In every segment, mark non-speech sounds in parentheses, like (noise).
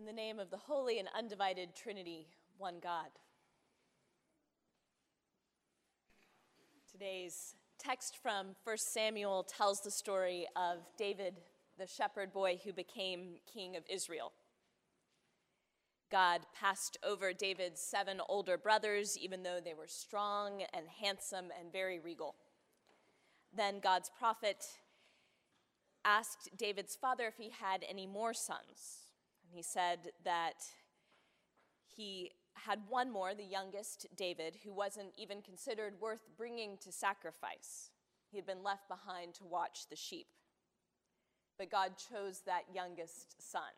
In the name of the holy and undivided Trinity, one God. Today's text from 1 Samuel tells the story of David, the shepherd boy who became king of Israel. God passed over David's seven older brothers, even though they were strong and handsome and very regal. Then God's prophet asked David's father if he had any more sons. And he said that he had one more, the youngest, David, who wasn't even considered worth bringing to sacrifice. He had been left behind to watch the sheep. But God chose that youngest son.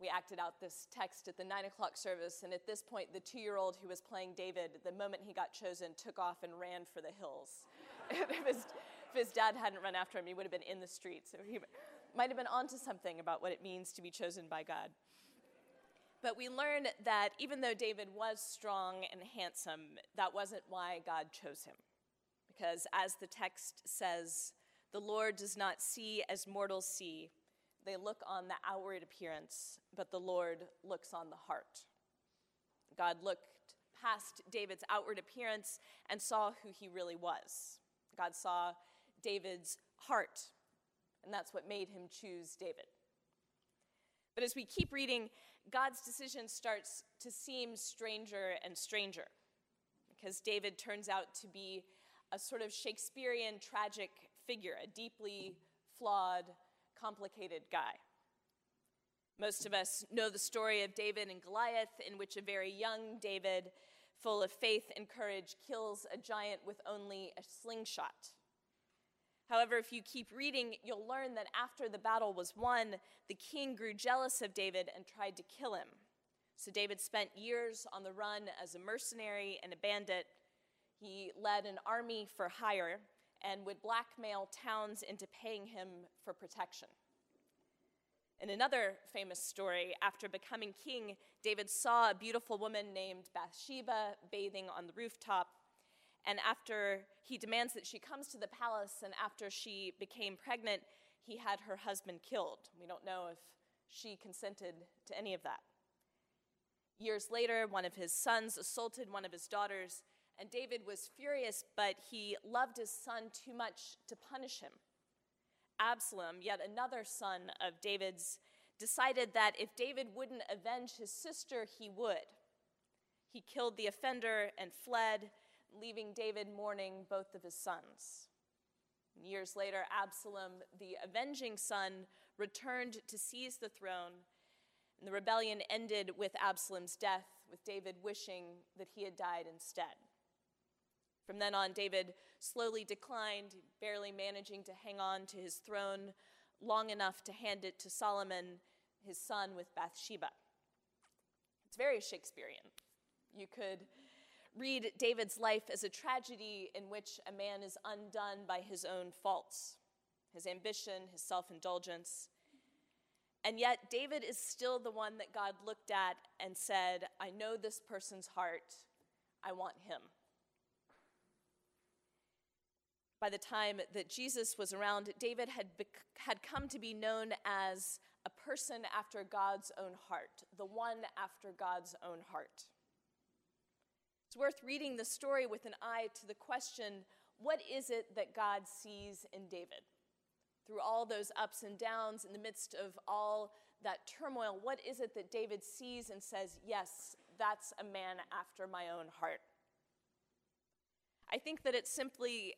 We acted out this text at the nine o'clock service, and at this point, the two year old who was playing David, the moment he got chosen, took off and ran for the hills. (laughs) if, his, if his dad hadn't run after him, he would have been in the streets. So might have been onto something about what it means to be chosen by God. But we learn that even though David was strong and handsome, that wasn't why God chose him. Because as the text says, the Lord does not see as mortals see. They look on the outward appearance, but the Lord looks on the heart. God looked past David's outward appearance and saw who he really was. God saw David's heart, and that's what made him choose David. But as we keep reading, God's decision starts to seem stranger and stranger because David turns out to be a sort of Shakespearean tragic figure, a deeply flawed, complicated guy. Most of us know the story of David and Goliath, in which a very young David, full of faith and courage, kills a giant with only a slingshot. However, if you keep reading, you'll learn that after the battle was won, the king grew jealous of David and tried to kill him. So David spent years on the run as a mercenary and a bandit. He led an army for hire and would blackmail towns into paying him for protection. In another famous story, after becoming king, David saw a beautiful woman named Bathsheba bathing on the rooftop and after he demands that she comes to the palace, and after she became pregnant, he had her husband killed. We don't know if she consented to any of that. Years later, one of his sons assaulted one of his daughters, and David was furious, but he loved his son too much to punish him. Absalom, yet another son of David's, decided that if David wouldn't avenge his sister, he would. He killed the offender and fled, leaving David mourning both of his sons. Years later, Absalom, the avenging son, returned to seize the throne, and the rebellion ended with Absalom's death, with David wishing that he had died instead. From then on, David slowly declined, barely managing to hang on to his throne long enough to hand it to Solomon, his son, with Bathsheba. It's very Shakespearean. You could read David's life as a tragedy in which a man is undone by his own faults, his ambition, his self indulgence. And yet, David is still the one that God looked at and said, I know this person's heart. I want him. By the time that Jesus was around, David had, bec- had come to be known as a person after God's own heart, the one after God's own heart. It's worth reading the story with an eye to the question what is it that God sees in David? Through all those ups and downs, in the midst of all that turmoil, what is it that David sees and says, Yes, that's a man after my own heart? I think that it's simply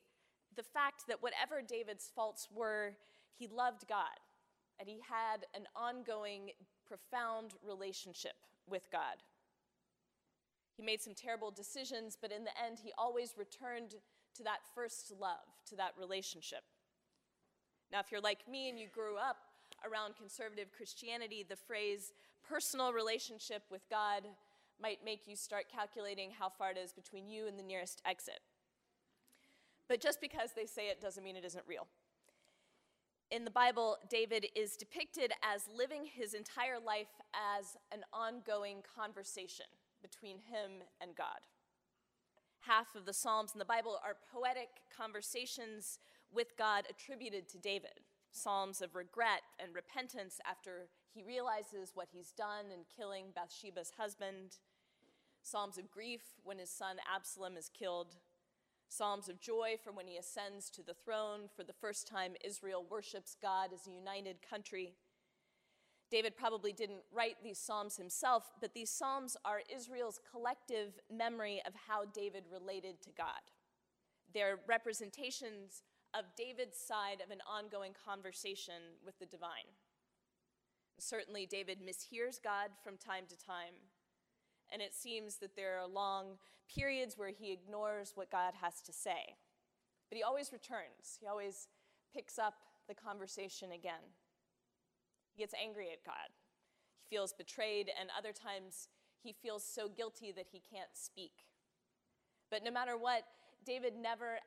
the fact that whatever David's faults were, he loved God and he had an ongoing, profound relationship with God. He made some terrible decisions, but in the end, he always returned to that first love, to that relationship. Now, if you're like me and you grew up around conservative Christianity, the phrase personal relationship with God might make you start calculating how far it is between you and the nearest exit. But just because they say it doesn't mean it isn't real. In the Bible, David is depicted as living his entire life as an ongoing conversation between him and God. Half of the Psalms in the Bible are poetic conversations with God attributed to David. Psalms of regret and repentance after he realizes what he's done in killing Bathsheba's husband. Psalms of grief when his son Absalom is killed. Psalms of joy for when he ascends to the throne for the first time Israel worships God as a united country. David probably didn't write these Psalms himself, but these Psalms are Israel's collective memory of how David related to God. They're representations of David's side of an ongoing conversation with the divine. Certainly, David mishears God from time to time, and it seems that there are long periods where he ignores what God has to say. But he always returns, he always picks up the conversation again. He gets angry at God. He feels betrayed, and other times he feels so guilty that he can't speak. But no matter what, David never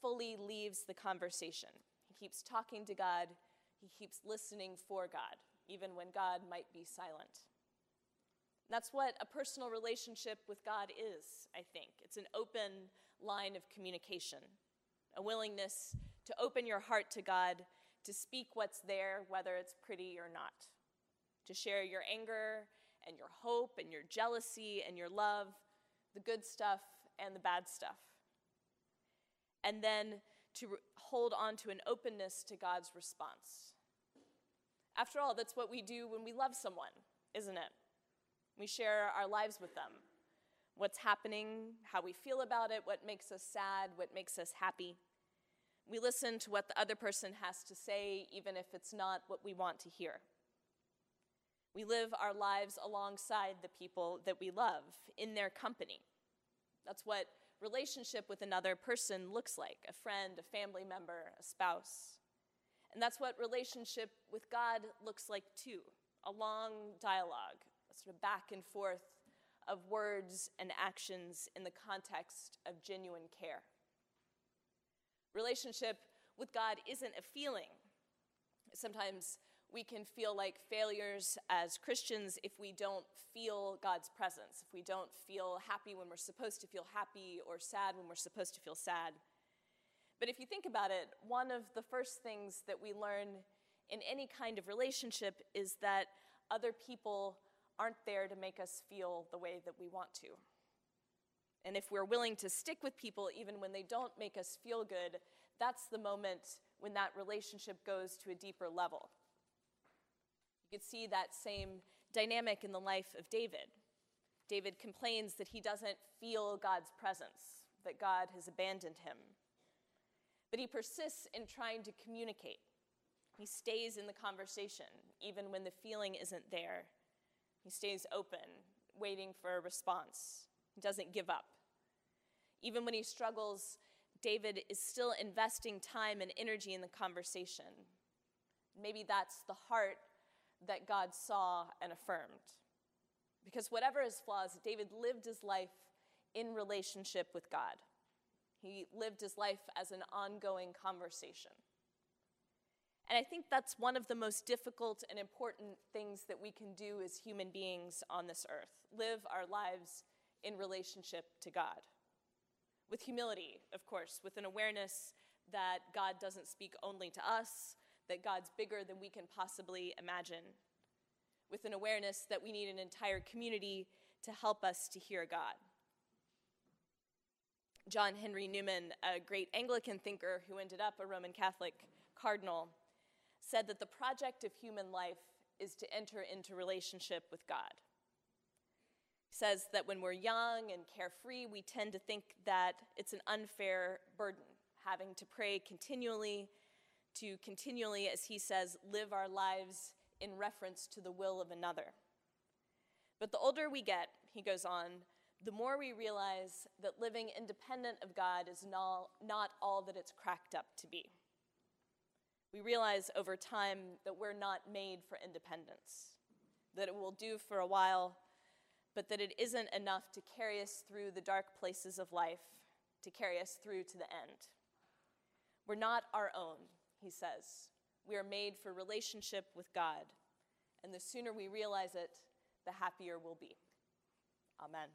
fully leaves the conversation. He keeps talking to God, he keeps listening for God, even when God might be silent. That's what a personal relationship with God is, I think. It's an open line of communication, a willingness to open your heart to God to speak what's there, whether it's pretty or not, to share your anger and your hope and your jealousy and your love, the good stuff and the bad stuff. And then to hold on to an openness to God's response. After all, that's what we do when we love someone, isn't it? We share our lives with them. What's happening, how we feel about it, what makes us sad, what makes us happy. We listen to what the other person has to say, even if it's not what we want to hear. We live our lives alongside the people that we love, in their company. That's what relationship with another person looks like a friend, a family member, a spouse. And that's what relationship with God looks like too a long dialogue, a sort of back and forth of words and actions in the context of genuine care. Relationship with God isn't a feeling. Sometimes we can feel like failures as Christians if we don't feel God's presence, if we don't feel happy when we're supposed to feel happy or sad when we're supposed to feel sad. But if you think about it, one of the first things that we learn in any kind of relationship is that other people aren't there to make us feel the way that we want to. And if we're willing to stick with people even when they don't make us feel good, that's the moment when that relationship goes to a deeper level. You could see that same dynamic in the life of David. David complains that he doesn't feel God's presence, that God has abandoned him. But he persists in trying to communicate. He stays in the conversation, even when the feeling isn't there. He stays open, waiting for a response. He doesn't give up. Even when he struggles, David is still investing time and energy in the conversation. Maybe that's the heart that God saw and affirmed. Because whatever his flaws, David lived his life in relationship with God. He lived his life as an ongoing conversation. And I think that's one of the most difficult and important things that we can do as human beings on this earth live our lives in relationship to God. With humility, of course, with an awareness that God doesn't speak only to us, that God's bigger than we can possibly imagine, with an awareness that we need an entire community to help us to hear God. John Henry Newman, a great Anglican thinker who ended up a Roman Catholic cardinal, said that the project of human life is to enter into relationship with God says that when we're young and carefree, we tend to think that it's an unfair burden, having to pray continually, to continually, as he says, live our lives in reference to the will of another. But the older we get, he goes on, the more we realize that living independent of God is not, all that it's cracked up to be. We realize over time that we're not made for independence, that it will do for a while, but that it isn't enough to carry us through the dark places of life, to carry us through to the end. We're not our own, he says. We are made for relationship with God, and the sooner we realize it, the happier we'll be. Amen.